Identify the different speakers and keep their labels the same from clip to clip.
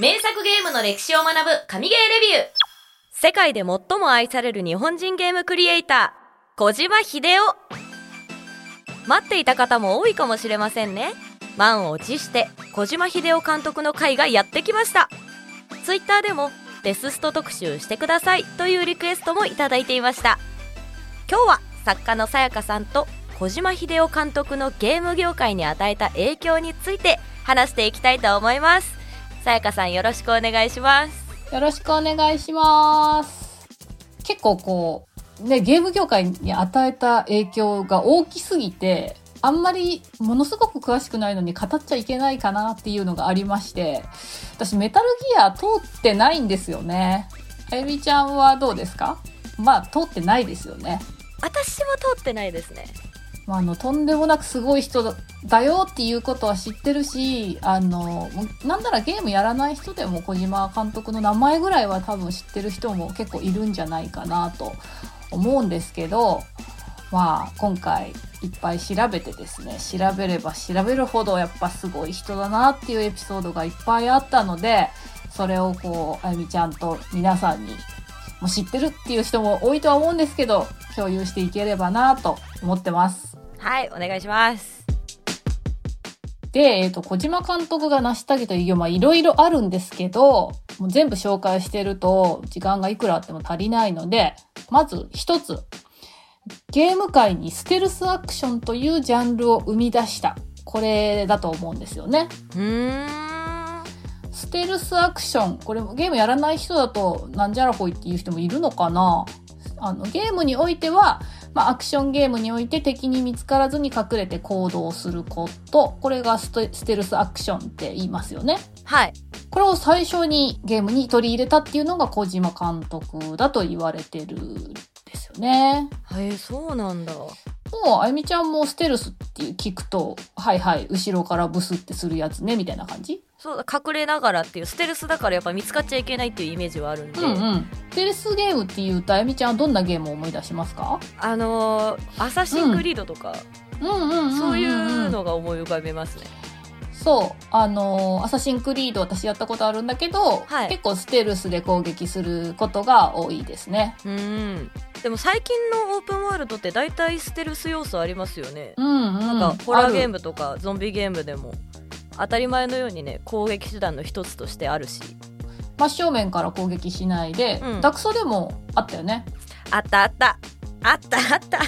Speaker 1: 名作ゲームの歴史を学ぶ神ゲーレビュー。世界で最も愛される日本人ゲームクリエイター小島秀夫。待っていた方も多いかもしれませんね。満を持して小島秀夫監督の回がやってきました。ツイッターでもデススト特集してくださいというリクエストもいただいていました。今日は作家のさやかさんと小島秀夫監督のゲーム業界に与えた影響について話していきたいと思います。さやかさんよろしくお願いします
Speaker 2: よろしくお願いします。結構こう、ね、ゲーム業界に与えた影響が大きすぎて、あんまりものすごく詳しくないのに語っちゃいけないかなっていうのがありまして、私メタルギア通ってないんですよね。あゆみちゃんはどうですか？まあ通ってないですよね。
Speaker 1: 私も通ってないですね
Speaker 2: まあ、あの、とんでもなくすごい人だよっていうことは知ってるし、あの、なんならゲームやらない人でも小島監督の名前ぐらいは多分知ってる人も結構いるんじゃないかなと思うんですけど、まあ、今回いっぱい調べてですね、調べれば調べるほどやっぱすごい人だなっていうエピソードがいっぱいあったので、それをこう、あゆみちゃんと皆さんにも知ってるっていう人も多いとは思うんですけど、共有していければなと思ってます。
Speaker 1: はいお願いします
Speaker 2: で、えっ、と、小島監督が成し遂げた偉業、まあ、いろいろあるんですけど、もう全部紹介してると、時間がいくらあっても足りないので、まず一つ。ゲーム界にステルスアクションというジャンルを生み出した。これだと思うんですよね。
Speaker 1: うーん
Speaker 2: ステルスアクション。これゲームやらない人だと、なんじゃらほいっていう人もいるのかなあの、ゲームにおいては、まあ、アクションゲームにおいて敵に見つからずに隠れて行動すること。これがステステルスアクションって言いますよね。
Speaker 1: はい
Speaker 2: これを最初にゲームに取り入れたっていうのが小島監督だと言われてるんですよね。
Speaker 1: へえそうなんだ
Speaker 2: もう、あゆみちゃんもステルスって聞くと、はいはい、後ろからブスってするやつね、みたいな感じ？
Speaker 1: そうだ隠れながらっていうステルスだからやっぱ見つかっちゃいけないっていうイメージはあるんで、
Speaker 2: うんうん。ステルスゲームっていうと、あゆみちゃんはどんなゲームを思い出しますか？
Speaker 1: あのーアサシンクリードとか、そういうのが思い浮かべますね
Speaker 2: そう。あのーアサシンクリード私やったことあるんだけど、
Speaker 1: はい
Speaker 2: 結構ステルスで攻撃することが多いですね。
Speaker 1: うんでも最近のオープンワールドって大体ステルス要素ありますよね、
Speaker 2: うんうん。
Speaker 1: なんかホラーゲー
Speaker 2: ム。
Speaker 1: ムとかゾンビゲームでも当たり前のようにね攻撃手段の一つとしてあるし。
Speaker 2: 真正面から攻撃しないで、
Speaker 1: うん。
Speaker 2: ダクソでもあったよね。
Speaker 1: あったあった。あったあった。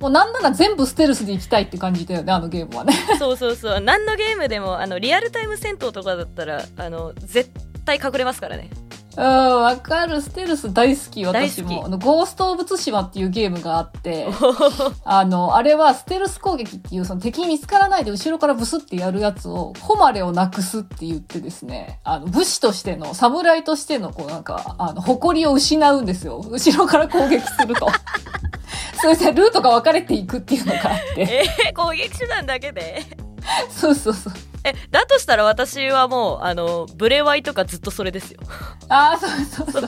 Speaker 2: もうなんなら全部ステルスで行きたいって感じだよね、あのゲームはね。
Speaker 1: そうそうそう。何のゲームでもあのリアルタイム戦闘とかだったらあの絶対隠れますからね
Speaker 2: うん、わかる。ステルス大好き、私も。あの、ゴースト・オブ・ツシマっていうゲームがあって、あの、あれはステルス攻撃っていう、その敵に見つからないで後ろからブスってやるやつを、誉れをなくすって言ってですね、あの、武士としての、侍としての、こうなんか、あの、誇りを失うんですよ。後ろから攻撃すると。それでルートが分かれていくっていうのがあって。
Speaker 1: えー、攻撃手段だけで？
Speaker 2: そうそうそう。
Speaker 1: えだとしたら私はもうあのブレワイとかずっとそれですよ
Speaker 2: ああ、そうそうそ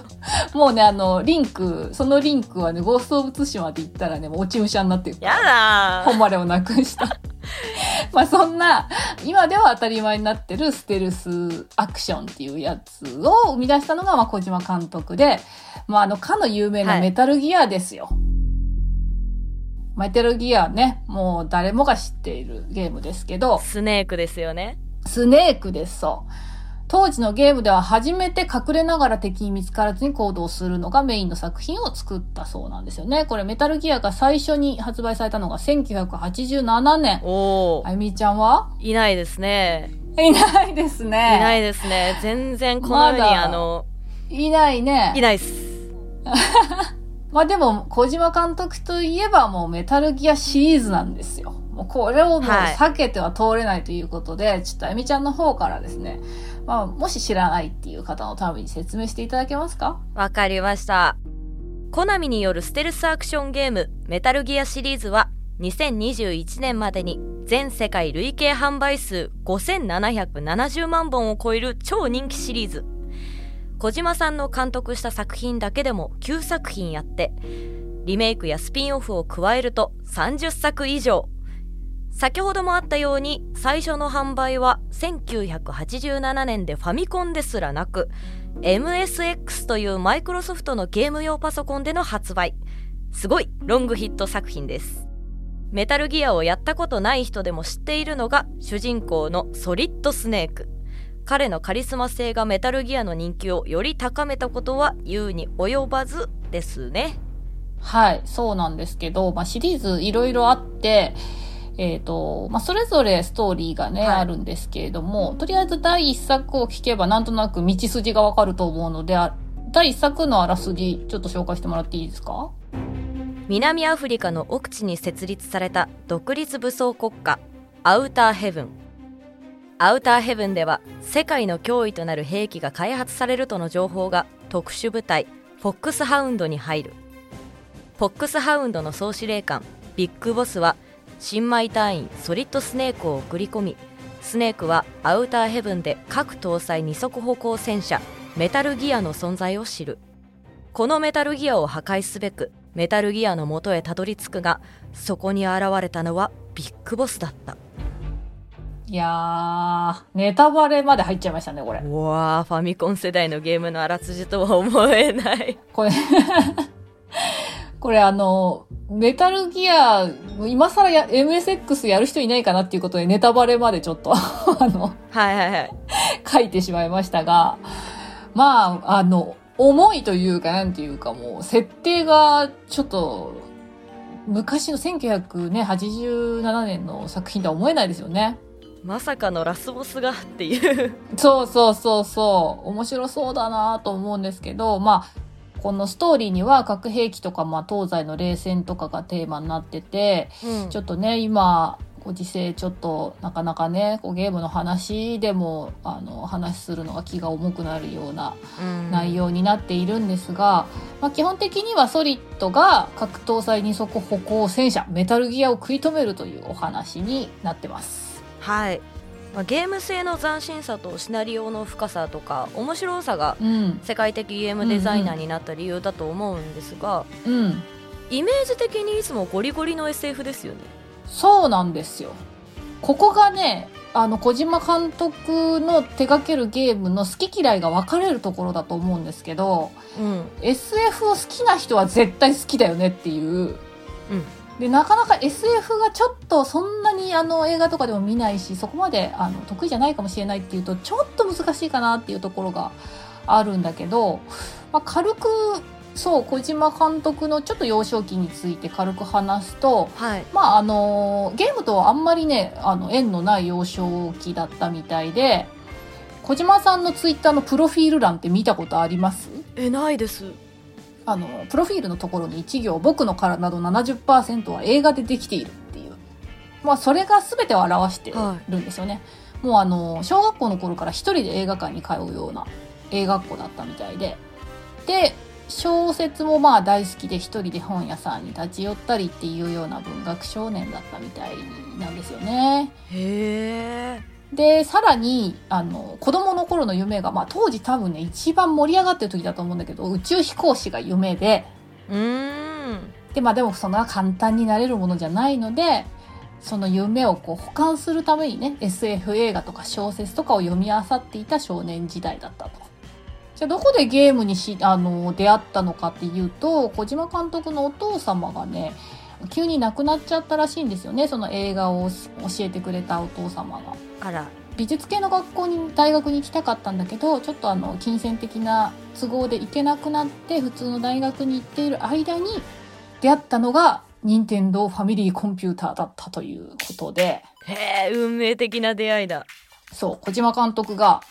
Speaker 2: う。もうね、あの、リンク、そのリンクはね、ゴースト・オブ・ツシマで行ったらね、もう落ち武者になってる。
Speaker 1: やだー
Speaker 2: 誉れをなくした。まあそんな、今では当たり前になってるステルスアクションっていうやつを生み出したのが、まあ小島監督で、まああの、かの有名なメタルギアですよ。メタルギアね、もう誰もが知っているゲームですけど、
Speaker 1: スネークですよね
Speaker 2: スネークです、そう。当時のゲームでは初めて隠れながら敵に見つからずに行動するのがメインの作品を作ったそうなんですよね。これメタルギアが最初に発売されたのが1987年。
Speaker 1: おお
Speaker 2: あゆみちゃんは？い
Speaker 1: ないですね
Speaker 2: いないです
Speaker 1: いな
Speaker 2: ね。
Speaker 1: いですね全然この世に
Speaker 2: まだ
Speaker 1: あの
Speaker 2: いないね。
Speaker 1: いないっす
Speaker 2: まあでも、小島監督といえばもうメタルギアシリーズなんですよ。もうこれをもう
Speaker 1: はい
Speaker 2: 避けては通れないということで、ちょっとあゆみちゃんの方からですね、まあもし知らないっていう方のために説明していただけますか？
Speaker 1: わかりました。コナミによるステルスアクションゲームメタルギアシリーズは2021年までに全世界累計販売数5770万本を超える超人気シリーズ。小島さんの監督した作品だけでも9作品やって、リメイクやスピンオフを加えると30作以上。先ほどもあったように最初の販売は1987年でファミコンですらなく MSX というマイクロソフトのゲーム用パソコンでの発売。すごいロングヒット作品です。メタルギアをやったことない人でも知っているのが主人公のソリッドスネーク。彼のカリスマ性がメタルギアの人気をより高めたことは言うに及ばずですね。
Speaker 2: はい、そうなんですけど、まあ、シリーズいろいろあって、えっ、と、まあ、それぞれストーリーがね、
Speaker 1: はい。
Speaker 2: あるんですけれども、とりあえず第一作を聞けばなんとなく道筋がわかると思うので、あ第一作のあらすじ、ちょっと紹介してもらっていいですか？
Speaker 1: 南アフリカの奥地に設立された独立武装国家アウターヘブンアウターヘブンでは世界の脅威となる兵器が開発されるとの情報が特殊部隊フォックスハウンドに入る。フォックスハウンドの総司令官ビッグボスは新米隊員ソリッドスネークを送り込みスネークはアウターヘブンで核搭載二足歩行戦車メタルギアの存在を知る。このメタルギアを破壊すべくメタルギアの元へたどり着くがそこに現れたのはビッグボスだった。
Speaker 2: いやー、ネタバレまで入っちゃいましたね、これ。
Speaker 1: うわーファミコン世代のゲームのあらすじとは思えない
Speaker 2: これ、これあの、メタルギア、今更や MSX やる人いないかなっていうことでネタバレまでちょっと、あの、
Speaker 1: はいはいはい
Speaker 2: 書いてしまいましたが、まあ、あの、重いというか、なんていうかもう、設定がちょっと、昔の1987年の作品とは思えないですよね。
Speaker 1: まさかのラスボスがっていう
Speaker 2: そうそうそうそう。面白そうだなと思うんですけど、まあ、このストーリーには核兵器とか、まあ、東西の冷戦とかがテーマになってて、
Speaker 1: うん
Speaker 2: ちょっとね、今、ご時世ちょっとなかなかね、こうゲームの話でも、あの、話するのが気が重くなるような
Speaker 1: うん
Speaker 2: 内容になっているんですが、まあ、基本的にはソリッドが核搭載二足歩行戦車、メタルギアを食い止めるというお話になってます。
Speaker 1: はい、まあ、ゲーム性の斬新さとシナリオの深さとか面白さが
Speaker 2: うん。
Speaker 1: 世界的ゲームデザイナーになった理由だと思うんですが、
Speaker 2: うん。
Speaker 1: イメージ的にいつもゴリゴリの SF ですよね
Speaker 2: そうなんですよ。ここがね、あの、小島監督の手掛けるゲームの好き嫌いが分かれるところだと思うんですけど、
Speaker 1: うん
Speaker 2: SF を好きな人は絶対好きだよねっていう。
Speaker 1: うん
Speaker 2: で、なかなか SF がちょっとそんなにあの映画とかでも見ないし、そこまであの得意じゃないかもしれないっていうと、ちょっと難しいかなっていうところがあるんだけど、まあ、軽く、そう、小島監督のちょっと幼少期について軽く話すと、
Speaker 1: はい。
Speaker 2: まああのゲームとはあんまりねあの縁のない幼少期だったみたいで小島さんのツイッターのプロフィール欄って見たことあります？
Speaker 1: えないです
Speaker 2: あのプロフィールのところに一行「僕の体の70%は映画でできている」っていう。まあそれが全てを表してるんですよね、もうあの小学校の頃から一人で映画館に通うような映画っ子だったみたいで。で小説もまあ大好きで一人で本屋さんに立ち寄ったりっていうような文学少年だったみたいなんですよね。
Speaker 1: へえ
Speaker 2: で、さらに、あの、子供の頃の夢が、まあ当時多分ね、一番盛り上がってる時だと思うんだけど、宇宙飛行士が夢で、
Speaker 1: うーん
Speaker 2: で、まあでもそんな簡単になれるものじゃないので、その夢をこう保管するためにね、SF 映画とか小説とかを読み漁っていた少年時代だったと。じゃあどこでゲームにし、あの、出会ったのかっていうと、小島監督のお父様がね、急に亡くなっちゃったらしいんですよね、その映画を教えてくれたお父様が。
Speaker 1: あら。
Speaker 2: 美術系の学校に大学に行きたかったんだけどちょっとあの金銭的な都合で行けなくなって普通の大学に行っている間に出会ったのが任天堂ファミリーコンピューターだったということで。
Speaker 1: へえ運命的な出会いだ。
Speaker 2: そう小島監督が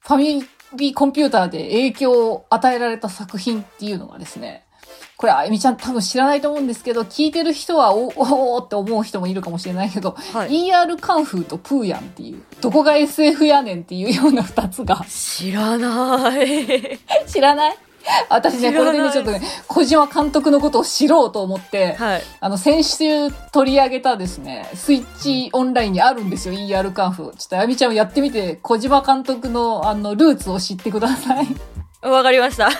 Speaker 2: ファミリーコンピューターで影響を与えられた作品っていうのがですねこれあゆみちゃん多分知らないと思うんですけど聞いてる人はお おーって思う人もいるかもしれないけど
Speaker 1: はい。
Speaker 2: ER カンフーとプーヤンっていう、どこが SF やねんっていうような二つが、
Speaker 1: 知らない。
Speaker 2: 知らない？私ね、これでね、ちょっとね、小島監督のことを知ろうと思って、
Speaker 1: はい。
Speaker 2: あの、先週取り上げたですね、スイッチオンラインにあるんですよ、ER カンフー。ちょっとあやみちゃんもやってみて、小島監督のあの、ルーツを知ってください。
Speaker 1: わかりました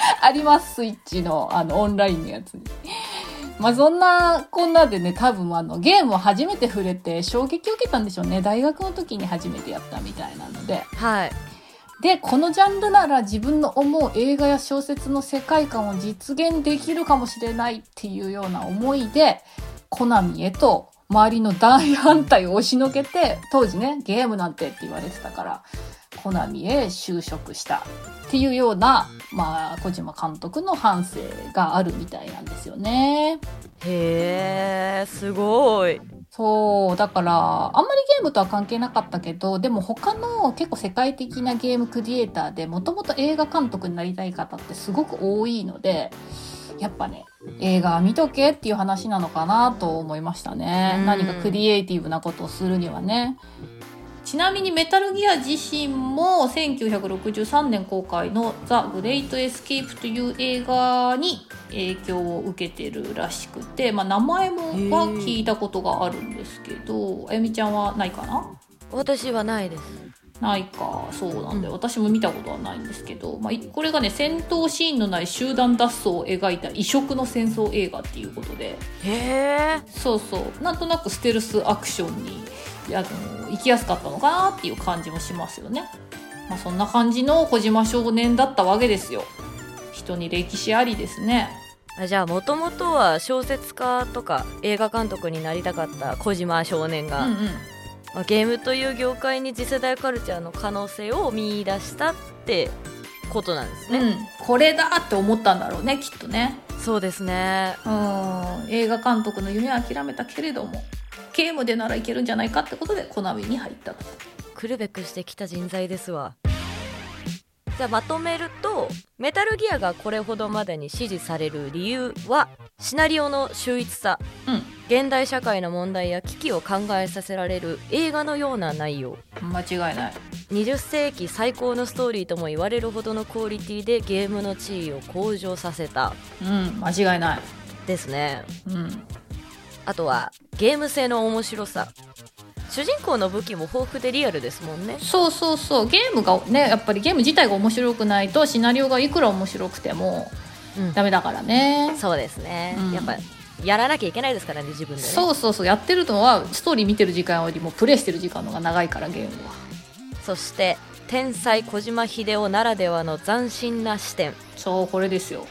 Speaker 2: あります、スイッチのあの、オンラインのやつに。まあそんなこんなでね、多分あのゲームを初めて触れて衝撃を受けたんでしょうね。大学の時に初めてやったみたいなので。
Speaker 1: はい
Speaker 2: で、このジャンルなら自分の思う映画や小説の世界観を実現できるかもしれないっていうような思いで、コナミへと周りの大反対を押しのけて、当時ね、ゲームなんてって言われてたから、コナミへ就職したっていうような、まあ、小島監督の反省があるみたいなんですよね。
Speaker 1: へえすごい
Speaker 2: そう、だから、あんまりゲームとは関係なかったけど、でも他の結構世界的なゲームクリエイターで、もともと映画監督になりたい方ってすごく多いので、やっぱね、映画見とけっていう話なのかなと思いましたね。
Speaker 1: うん
Speaker 2: 何かクリエイティブなことをするにはね。ちなみにメタルギア自身も1963年公開の The Great Escape という映画に影響を受けてるらしくて、まあ名前もは聞いたことがあるんですけど、あゆみちゃんはないかな？
Speaker 1: 私はないです。
Speaker 2: ないか。そうなんで、
Speaker 1: うん。
Speaker 2: 私も見たことはないんですけど、まあ、いこれがね戦闘シーンのない集団脱走を描いた異色の戦争映画っていうことで。
Speaker 1: へえ
Speaker 2: そうそう。なんとなくステルスアクションにあの行きやすかったのかなっていう感じもしますよね、まあ、そんな感じの小島少年だったわけですよ。人に歴史ありですね。
Speaker 1: あじゃあもともとは小説家とか映画監督になりたかった小島少年が、
Speaker 2: うんうん。
Speaker 1: まあ、ゲームという業界に次世代カルチャーの可能性を見出したってことなんですね、
Speaker 2: うん、これだって思ったんだろうねきっとね。
Speaker 1: そうですね。
Speaker 2: うん。映画監督の夢は諦めたけれどもゲームでならいけるんじゃないかってことでコナミに入った。と
Speaker 1: 来るべくしてきた人材ですわ。じゃあまとめるとメタルギアがこれほどまでに支持される理由はシナリオの秀逸さ。
Speaker 2: うん。
Speaker 1: 現代社会の問題や危機を考えさせられる映画のような内容。
Speaker 2: 間違いない。
Speaker 1: 20世紀最高のストーリーとも言われるほどのクオリティでゲームの地位を向上させた。
Speaker 2: うん間違いない。
Speaker 1: ですね。
Speaker 2: うん
Speaker 1: あとはゲーム性の面白さ。主人公の武器も豊富でリアルですもんね。
Speaker 2: そうそうそう。ゲームがねやっぱりゲーム自体が面白くないとシナリオがいくら面白くても
Speaker 1: うん。
Speaker 2: ダメだからね、
Speaker 1: そうですね、
Speaker 2: うん。
Speaker 1: やっぱやらなきゃいけないですからね自分でね。
Speaker 2: そうそうそう。やってるのはストーリー見てる時間よりもプレイしてる時間の方が長いからゲームは。
Speaker 1: そして天才小島秀夫ならではの斬新な視点。
Speaker 2: そうこれですよ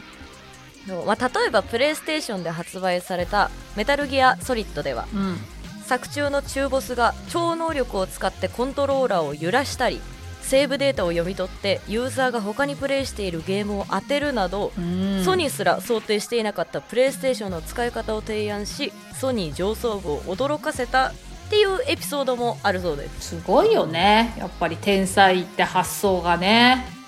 Speaker 1: まあ、例えばプレイステーションで発売された「メタルギアソリッド」では
Speaker 2: うん。
Speaker 1: 作中の中ボスが超能力を使ってコントローラーを揺らしたりセーブデータを読み取ってユーザーが他にプレイしているゲームを当てるなど、
Speaker 2: うん。
Speaker 1: ソニーすら想定していなかったプレイステーションの使い方を提案しソニー上層部を驚かせたっていうエピソードもあるそうです。
Speaker 2: すごいよね。やっぱり天才って発想がね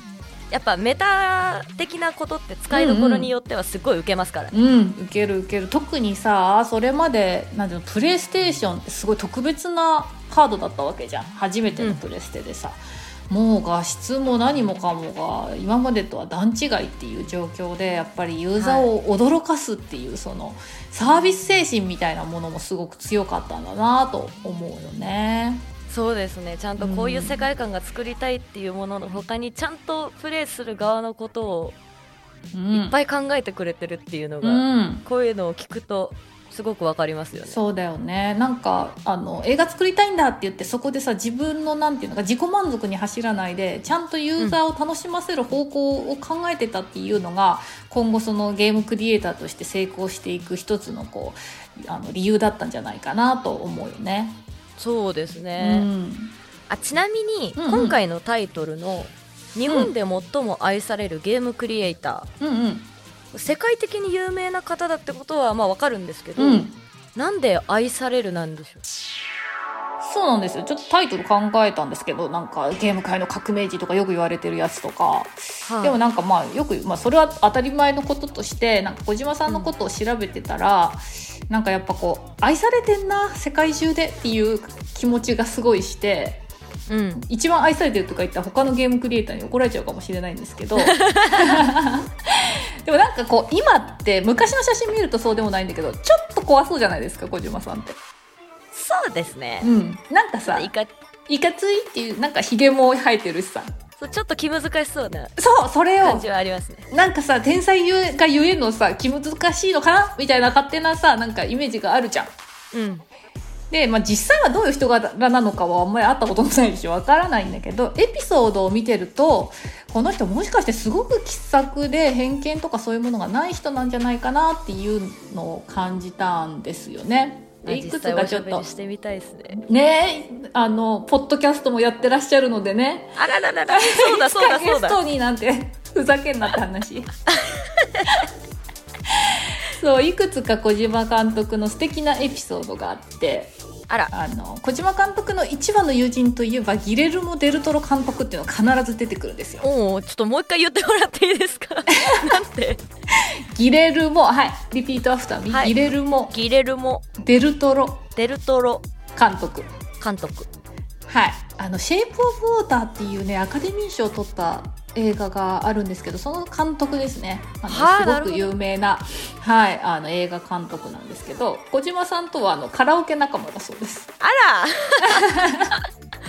Speaker 1: やっぱメタ的なことって使いどころによってはすごい受けますから、
Speaker 2: うん。受ける受ける。特にさそれまでなんていうのプレイステーションってすごい特別なハードだったわけじゃん。初めてのプレステでさ、もう画質も何もかもが今までとは段違いっていう状況でやっぱりユーザーを驚かすっていうそのサービス精神みたいなものもすごく強かったんだなと思うよね。
Speaker 1: そうですね。ちゃんとこういう世界観が作りたいっていうものの他にちゃんとプレイする側のことを
Speaker 2: うん、
Speaker 1: いっぱい考えてくれてるっていうのが、
Speaker 2: うん。
Speaker 1: こういうのを聞くとすごくわかりますよね
Speaker 2: そうだよね。なんかあの映画作りたいんだって言ってそこでさ自分のなんていうのか自己満足に走らないでちゃんとユーザーを楽しませる方向を考えてたっていうのが、今後そのゲームクリエイターとして成功していく一つのこうあの理由だったんじゃないかなと思うよね。
Speaker 1: そうです
Speaker 2: う
Speaker 1: ね、
Speaker 2: ん。
Speaker 1: あちなみに、今回のタイトルの「日本で最も愛されるゲームクリエイタ
Speaker 2: うんうん。
Speaker 1: ー」世界的に有名な方だってことはまあわかるんですけど、
Speaker 2: うん。
Speaker 1: なんで愛されるなんでしょう？
Speaker 2: そうなんですよ。ちょっとタイトル考えたんですけどなんかゲーム界の革命児とかよく言われてるやつとか。
Speaker 1: はい。
Speaker 2: でもなんかまあよく、まあ、それは当たり前のこととしてなんか小島さんのことを調べてたら、なんかやっぱこう愛されてんな世界中でっていう気持ちがすごいして
Speaker 1: うん。
Speaker 2: 一番愛されてるとか言ったら他のゲームクリエイターに怒られちゃうかもしれないんですけど。でもなんかこう今って昔の写真見るとそうでもないんだけどちょっと怖そうじゃないですか小島さんって。
Speaker 1: そうですね。
Speaker 2: う、ん、なんかさ
Speaker 1: いか
Speaker 2: いかついっていうなんかひげも生えてるしさ。
Speaker 1: ちょっと気難しそうな
Speaker 2: そうそれを。
Speaker 1: 感じはありますね。
Speaker 2: なんかさ天才がゆえのさ気難しいのかな？みたいな勝手なさなんかイメージがあるじゃん。
Speaker 1: うん。
Speaker 2: で、まあ、実際はどういう人柄なのかはあんまり会ったこともないしわからないんだけどエピソードを見てるとこの人もしかしてすごく気さくで偏見とかそういうものがない人なんじゃないかなっていうのを感じたんですよね。でいくつかちょっと。
Speaker 1: してみたいですね。
Speaker 2: ねあのポッドキャストもやってらっしゃるのでね。
Speaker 1: あらららら。そうだそうだそうだ。
Speaker 2: ゲストになんてふざけんなって話。そういくつか小島監督の素敵なエピソードがあって
Speaker 1: あら。
Speaker 2: あの小島監督の一番の友人といえばギレルモ・デルトロ監督っていうのが必ず出てくるんですよ。
Speaker 1: おおちょっともう一回言ってもらっていいですか？なんて？
Speaker 2: ギレルモはい。 repeat after me、
Speaker 1: はい。
Speaker 2: ギレルモ・
Speaker 1: ギレルモ・
Speaker 2: デルトロ。
Speaker 1: デルトロ。
Speaker 2: 監督。
Speaker 1: 監督。
Speaker 2: はい。あの「 Shape of Water」っていうねアカデミー賞を取った映画があるんですけどその監督ですね。あのすごく有名な、はい、あの映画監督なんですけど小島さんとはあのカラオケ仲間だそうです。
Speaker 1: あら。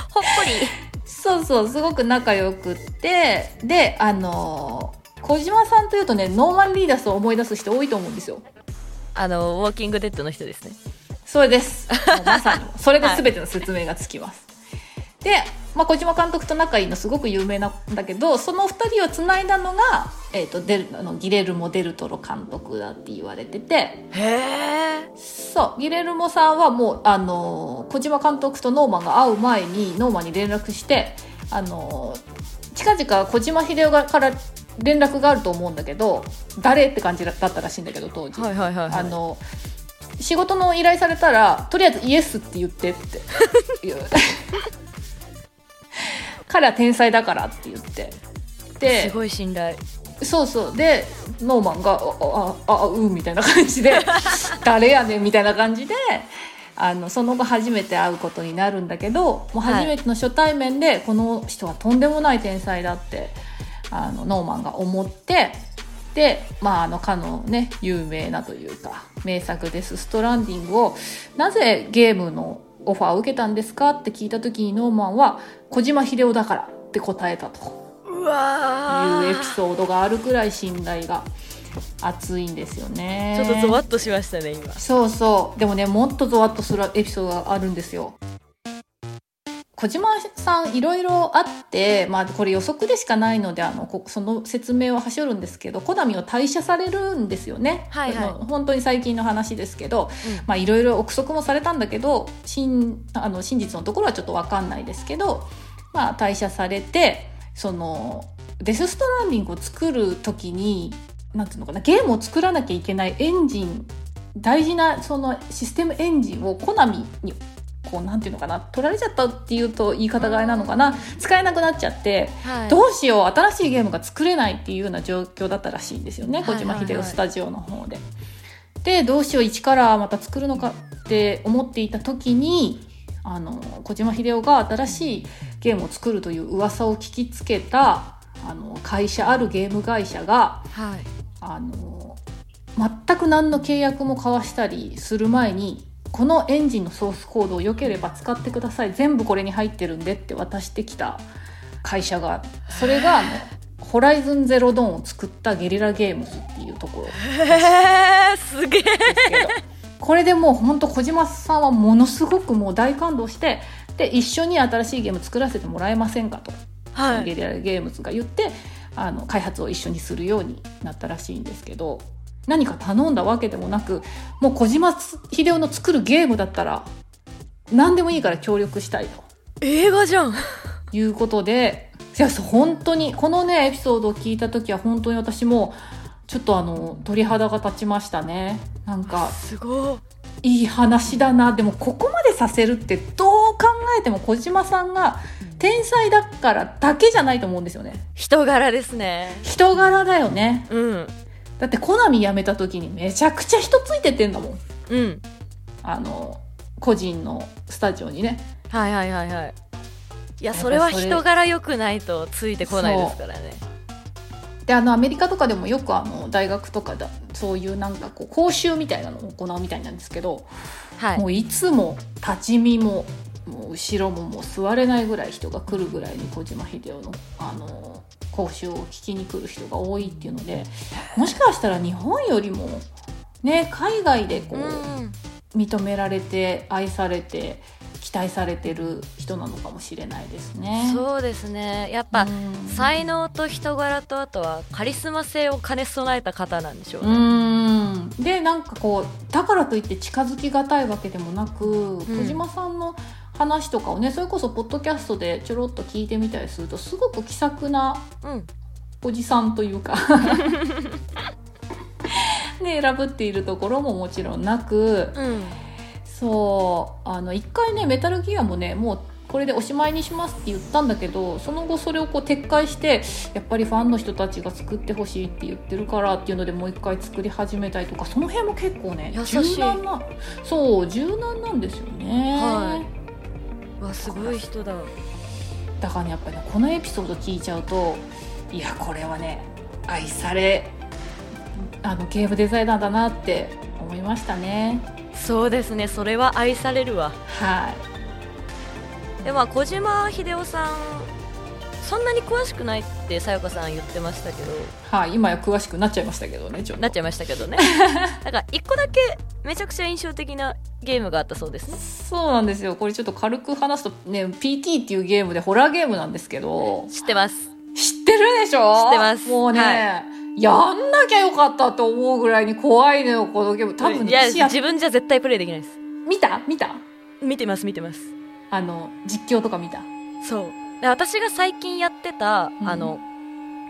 Speaker 1: ほっこり。
Speaker 2: そうそうすごく仲良くってであの小島さんというとねノーマン・リーダースを思い出す人多いと思うんですよ。
Speaker 1: あのウォーキングデッドの人ですね。
Speaker 2: それです。まさに。それで全ての説明がつきます、で、まあ、小島監督と仲いいのすごく有名なんだけどその2人をつないだのが、えー、とデルあのギレルモ・デルトロ監督だって言われてて。
Speaker 1: へえ。
Speaker 2: そう。ギレルモさんはもうあの小島監督とノーマンが会う前にノーマンに連絡してあの近々小島秀夫がから連絡があると思うんだけど誰って感じだったらしいんだけど当時、
Speaker 1: はいはいはい、はい、
Speaker 2: あの仕事の依頼されたらとりあえずイエスって言ってって 彼は天才だからって言って。です
Speaker 1: ごい信頼。
Speaker 2: そうそう。でノーマンが「あああうん」みたいな感じで「誰やねん」みたいな感じであのその後初めて会うことになるんだけどもう初めての初対面で、この人はとんでもない天才だってあのノーマンが思ってで、まあ、あのかのね有名なというか名作です「ストランディング」をなぜゲームのオファーを受けたんですか？って聞いた時にノーマンは「小島秀夫だから」って答えたと。
Speaker 1: うわ
Speaker 2: いうエピソードがあるくらい信頼が熱いんですよね。
Speaker 1: ちょっとゾワッとしましたね今。
Speaker 2: そうそう。でもねもっとゾワッとするエピソードがあるんですよ小島さんいろいろあって、まあ、これ予測でしかないのであのこその説明をはしょるんですけどコナミを退社されるんですよね、
Speaker 1: はいはい。
Speaker 2: 本当に最近の話ですけど、いろいろ憶測もされたんだけど真あの真実のところはちょっと分かんないですけど、まあ、退社されてそのデス・ストランディングを作る時になんていうのかなゲームを作らなきゃいけないエンジン大事なそのシステムエンジンをコナミにこうなんていうのかな取られちゃったっていうと言い方があれなのかな。使えなくなっちゃって
Speaker 1: はい。
Speaker 2: どうしよう新しいゲームが作れないっていうような状況だったらしいんですよね小島秀夫スタジオの方で。でどうしよう一からまた作るのかって思っていた時にあの小島秀夫が新しいゲームを作るという噂を聞きつけたあの会社あるゲーム会社が
Speaker 1: はい。
Speaker 2: あの全く何の契約も交わしたりする前にこのエンジンのソースコードを良ければ使ってください。全部これに入ってるんでって渡してきた会社がそれがあのホライズンゼロドーンを作ったゲリラゲームズっていうところ。
Speaker 1: へえすげえ
Speaker 2: ですけどこれでもう本当小島さんはものすごくもう大感動してで一緒に新しいゲーム作らせてもらえませんかと、
Speaker 1: はい。
Speaker 2: ゲリラゲームズが言ってあの開発を一緒にするようになったらしいんですけど何か頼んだわけでもなくもう小島秀夫の作るゲームだったら何でもいいから協力したいと。
Speaker 1: 映画じゃん。
Speaker 2: いうことでいやそう本当にこのねエピソードを聞いた時は本当に私もちょっとあの鳥肌が立ちましたね。なんか
Speaker 1: すご
Speaker 2: いい話だな。でもここまでさせるってどう考えても小島さんが天才だからだけじゃないと思うんですよね。
Speaker 1: 人柄ですね。
Speaker 2: 人柄だよね。
Speaker 1: うん
Speaker 2: だってコナミ辞めた時にめちゃくちゃ人ついてってんだもん。
Speaker 1: うん。
Speaker 2: あの個人のスタジオにね。
Speaker 1: はいはいはいはい。いやそれは人柄良くないとついてこないですからね。
Speaker 2: であのアメリカとかでもよくあの大学とかだそういうなんかこう講習みたいなのを行うみたいなんですけど、
Speaker 1: はい。
Speaker 2: もういつも立ち見ももう後ろももう座れないぐらい人が来るぐらいに小島秀夫のあの講習を聞きに来る人が多いっていうのでもしかしたら日本よりもね海外でこう、
Speaker 1: うん。
Speaker 2: 認められて愛されて期待されてる人なのかもしれないですね。
Speaker 1: そうですね。やっぱ、
Speaker 2: うん。
Speaker 1: 才能と人柄とあとはカリスマ性を兼ね備えた方なんでしょう
Speaker 2: う
Speaker 1: ね、
Speaker 2: ん。でなんかこうだからといって近づきがたいわけでもなく、小島さんの話とかをねそれこそポッドキャストでちょろっと聞いてみたりするとすごく気さくな
Speaker 1: うん。
Speaker 2: おじさんというか。ね選ぶっているところももちろんなく
Speaker 1: うん。
Speaker 2: そうあの一回ねメタルギアもねもうこれでおしまいにしますって言ったんだけどその後それをこう撤回してやっぱりファンの人たちが作ってほしいって言ってるからっていうのでもう一回作り始めたりとかその辺も結構ね柔軟なそう柔軟なんですよね、
Speaker 1: はわすごい人だ。
Speaker 2: だからねやっぱりねこのエピソード聞いちゃうといやこれはね愛されあのゲームデザイナーだなって思いましたね。
Speaker 1: そうですねそれは愛されるわ。
Speaker 2: はい。
Speaker 1: でまあ小島秀夫さんそんなに詳しくないってさよかさん言ってましたけど。
Speaker 2: はい、今や詳しくなっちゃいましたけどねちょっと。
Speaker 1: なっちゃいましたけどね。だから一個だけめちゃくちゃ印象的なゲームがあったそうですね。
Speaker 2: そうなんですよ。これちょっと軽く話すとね PT っていうゲームでホラーゲームなんですけど。
Speaker 1: 知ってます。
Speaker 2: 知ってるでしょ？
Speaker 1: 知ってます。
Speaker 2: もうね、
Speaker 1: は
Speaker 2: やんなきゃよかったと思うぐらいに怖いのよこのゲーム。多分
Speaker 1: いや
Speaker 2: ね私や
Speaker 1: 自分じゃ絶対プレイできないです。
Speaker 2: 見た？見た？
Speaker 1: 見てます見てます。
Speaker 2: あの実況とか見た？
Speaker 1: そうで私が最近やってた、
Speaker 2: うん。
Speaker 1: あの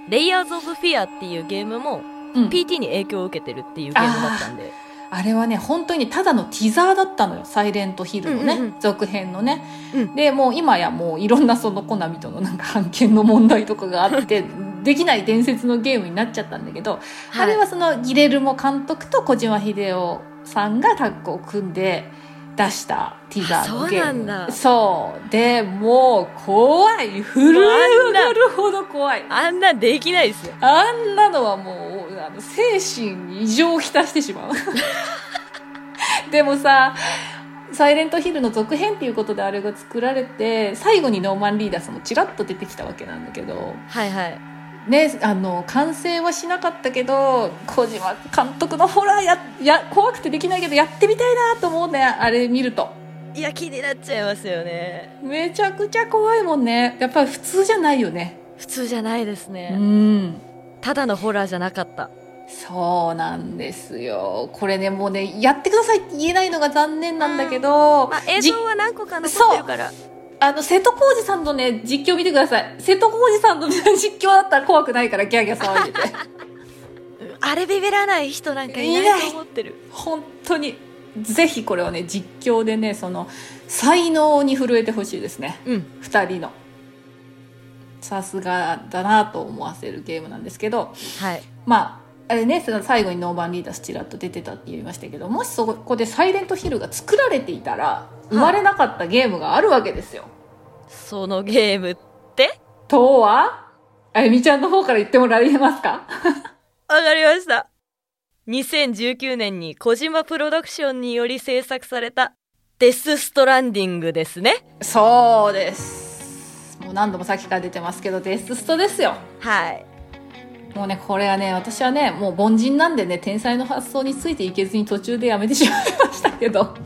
Speaker 1: レイヤーズ・オブ・フィアっていうゲームも、
Speaker 2: うん。
Speaker 1: PT に影響を受けてるっていうゲームだったんで。
Speaker 2: あれはね本当にただのティザーだったのよ。サイレントヒルのね、
Speaker 1: うんうんうん。
Speaker 2: 続編のね、
Speaker 1: うん。
Speaker 2: でもう今やもういろんなそのコナミとのなんか判権の問題とかがあって できない伝説のゲームになっちゃったんだけど、あれはそのギレルモ監督と小島秀夫さんがタッグを組んで出したティザーのゲーム。
Speaker 1: そうなんだ。
Speaker 2: そう。でもう怖い。震え上がるほど怖い。
Speaker 1: あんなんできないですよ。
Speaker 2: あんなのはもうあの精神に異常をきたしてしまう。でもさサイレントヒルの続編っていうことであれが作られて最後にノーマン・リーダースもちらっと出てきたわけなんだけど。
Speaker 1: はいはい
Speaker 2: ねあの完成はしなかったけど小島監督のホラーやや怖くてできないけどやってみたいなと思うねあれ見ると。
Speaker 1: いや気になっちゃいますよね。
Speaker 2: めちゃくちゃ怖いもんね。やっぱり普通じゃないよね。
Speaker 1: 普通じゃないです
Speaker 2: う
Speaker 1: ね、
Speaker 2: ん。
Speaker 1: ただのホラーじゃなかった。
Speaker 2: そうなんですよ。これねもうねやってくださいって言えないのが残念なんだけど、
Speaker 1: まあ、映
Speaker 2: じ
Speaker 1: 像は何個か残ってるから
Speaker 2: あの瀬戸康史さんのね実況見てください。瀬戸康史さんの実況だったら怖くないからギャーギャー騒いでて。
Speaker 1: あれビビらない人なんかい
Speaker 2: いない
Speaker 1: と思ってる。
Speaker 2: 本当に。ぜひこれをね実況でねその才能に震えてほしいですね。
Speaker 1: うん。
Speaker 2: 2人の。さすがだなと思わせるゲームなんですけど。
Speaker 1: はい。
Speaker 2: まああれねその最後にノーバンリーダースチラッと出てたって言いましたけどもしそこでサイレントヒルが作られていたら生まれなかったゲームがあるわけですよ、
Speaker 1: そのゲームって？
Speaker 2: とは？あゆみちゃんの方から言ってもらえますか？
Speaker 1: わかりました。2019年に小島プロダクションにより制作されたデス・ストランディングですね。
Speaker 2: そうです。もう何度もさっきから出てますけどデスストですよ。
Speaker 1: はい
Speaker 2: もうねこれはね私はねもう凡人なんでね天才の発想についていけずに途中でやめてしまいましたけど。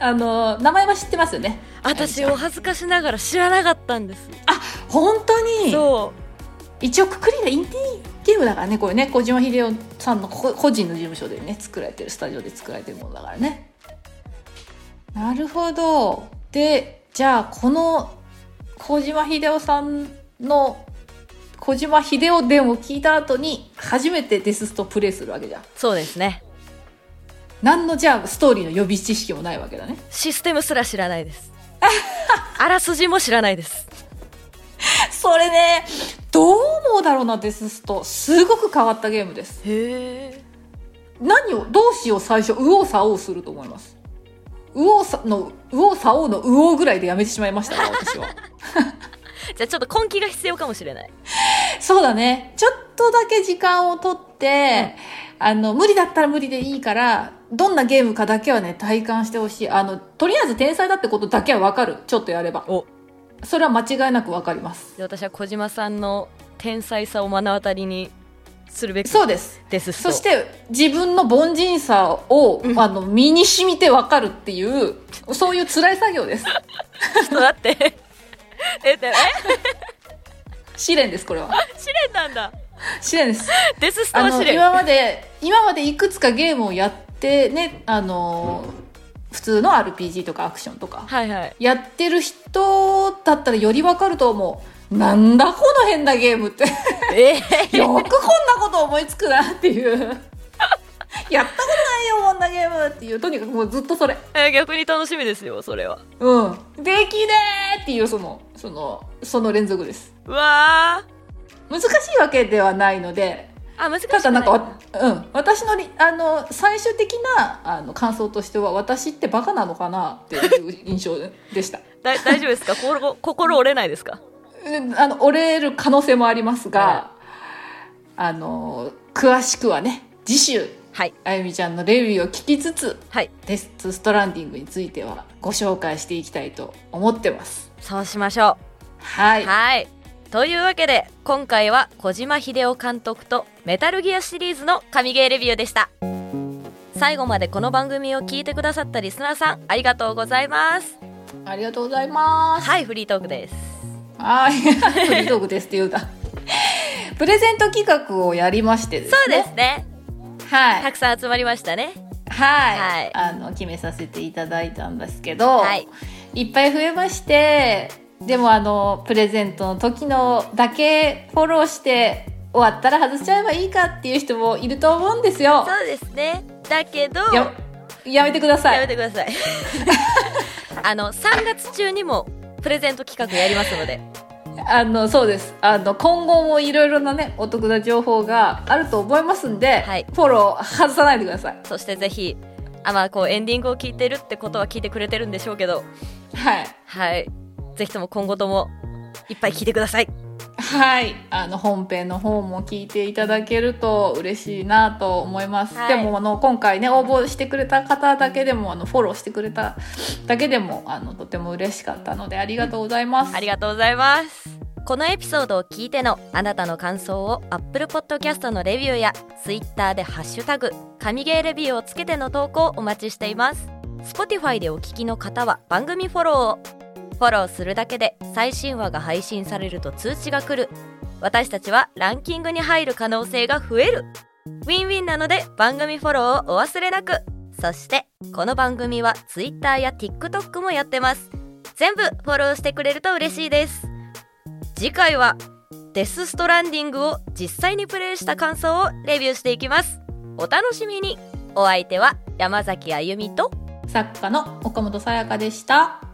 Speaker 2: あの名前は知ってますよね。
Speaker 1: 私お恥ずかしながら知らなかったんです。
Speaker 2: 本当に？
Speaker 1: そ
Speaker 2: 一応くくりがインディーゲームだからねこれね。小島秀夫さんのこ個人の事務所でね作られてるスタジオで作られてるものだからね。なるほど。でじゃあこの小島秀夫さんの小島秀夫伝を聞いた後に初めてデスストプレイするわけじゃん。
Speaker 1: うそうですね。
Speaker 2: 何のじゃあストーリーの予備知識もないわけだね。
Speaker 1: システムすら知らないです。あらすじも知らないです。
Speaker 2: それねどう思うだろうなデススト。すごく変わったゲームです。
Speaker 1: へえ
Speaker 2: 何をどうしよう最初右往左往すると思います？右往左の右往左往の右往ぐらいでやめてしまいましたわ私は
Speaker 1: じゃあちょっと根気が必要かもしれない。
Speaker 2: そうだね。ちょっとだけ時間をとって、あの無理だったら無理でいいからどんなゲームかだけはね体感してほしい。あのとりあえず天才だってことだけは分かる。ちょっとやれば。
Speaker 1: お。
Speaker 2: それは間違いなく分かります。
Speaker 1: で私は小島さんの天才さを目の当たりにするべく
Speaker 2: そうです。
Speaker 1: です
Speaker 2: そして自分の凡人さを、
Speaker 1: うん。
Speaker 2: あの身に染みて分かるっていうそういう辛い作業です。
Speaker 1: ちょっと待ってえでえ？
Speaker 2: 試練ですこれは。
Speaker 1: 試練なんだ。
Speaker 2: 試練です。
Speaker 1: デススト
Speaker 2: あの
Speaker 1: は試練。
Speaker 2: 今まで今までいくつかゲームをやってねあの普通の RPG とかアクションとか
Speaker 1: はいはい。
Speaker 2: やってる人だったらより分かると思う。なんだこの変なゲームって。
Speaker 1: え？ー
Speaker 2: よくこんなこと思いつくなっていう やったことないよこんなゲームっていう。とにかくもうずっとそれ。
Speaker 1: えー逆に楽しみですよそれは。
Speaker 2: うん。できねーっていうそのそのその連続です。
Speaker 1: うわ
Speaker 2: 難しいわけではないので
Speaker 1: ーあ難しく
Speaker 2: ただなんかうん、私のりあの最終的なあの感想としては私ってバカなのかなっていう印象でした。
Speaker 1: だ大丈夫ですか？心心折れないですか？
Speaker 2: うん。あの折れる可能性もありますが、
Speaker 1: は
Speaker 2: あの詳しくはね次週
Speaker 1: はい。
Speaker 2: あゆみちゃんのレビューを聞きつつ
Speaker 1: はい。
Speaker 2: デス・ストランディングについてはご紹介していきたいと思ってます。
Speaker 1: そうしましょ
Speaker 2: はい、
Speaker 1: うはい。というわけで今回は小島秀夫監督とメタルギアシリーズの神ゲーレビューでした。最後までこの番組を聞いてくださったリスナーさんありがとうございます。
Speaker 2: ありがとうございます。
Speaker 1: はいフリートークです。
Speaker 2: はい。フリートークですって言うたプレゼント企画をやりましてですね。
Speaker 1: そうですね
Speaker 2: はい。
Speaker 1: たくさん集まりましたね。
Speaker 2: はい、
Speaker 1: はい。
Speaker 2: あの決めさせていただいたんですけど、
Speaker 1: はい。
Speaker 2: いっぱい増えましてでもあのプレゼントの時のだけフォローして終わったら外しちゃえばいいかっていう人もいると思うんですよ。
Speaker 1: そうですね。だけど
Speaker 2: ややめてください。
Speaker 1: やめてください。あの3月中にもプレゼント企画やりますので
Speaker 2: あのそうです。あの今後もいろいろなねお得な情報があると思いますんで、
Speaker 1: はい。
Speaker 2: フォロー外さないでください。
Speaker 1: そしてぜひあまあこうエンディングを聞いてるってことは聞いてくれてるんでしょうけど。
Speaker 2: はい。
Speaker 1: はい。ぜひとも今後ともいっぱい聞いてください。
Speaker 2: はい。あの、本編の方も聞いていただけると嬉しいなと思います。
Speaker 1: はい。
Speaker 2: でも、あの、今回ね、応募してくれた方だけでも、あの、フォローしてくれただけでも、あの、とても嬉しかったので、ありがとうございます。
Speaker 1: ありがとうございますこのエピソードを聞いてのあなたの感想を Apple Podcast のレビューや Twitter でハッシュタグ神ゲーレビューをつけての投稿をお待ちしています。Spotify でお聞きの方は番組フォローを。フォローするだけで最新話が配信されると通知が来る。私たちはランキングに入る可能性が増える。ウィンウィンなので番組フォローをお忘れなく。そしてこの番組は Twitter や TikTok もやってます。全部フォローしてくれると嬉しいです。次回はデス・ストランディングを実際にプレイした感想をレビューしていきます。お楽しみに。お相手は山崎あゆみと。
Speaker 2: 作家の岡本さやかでした。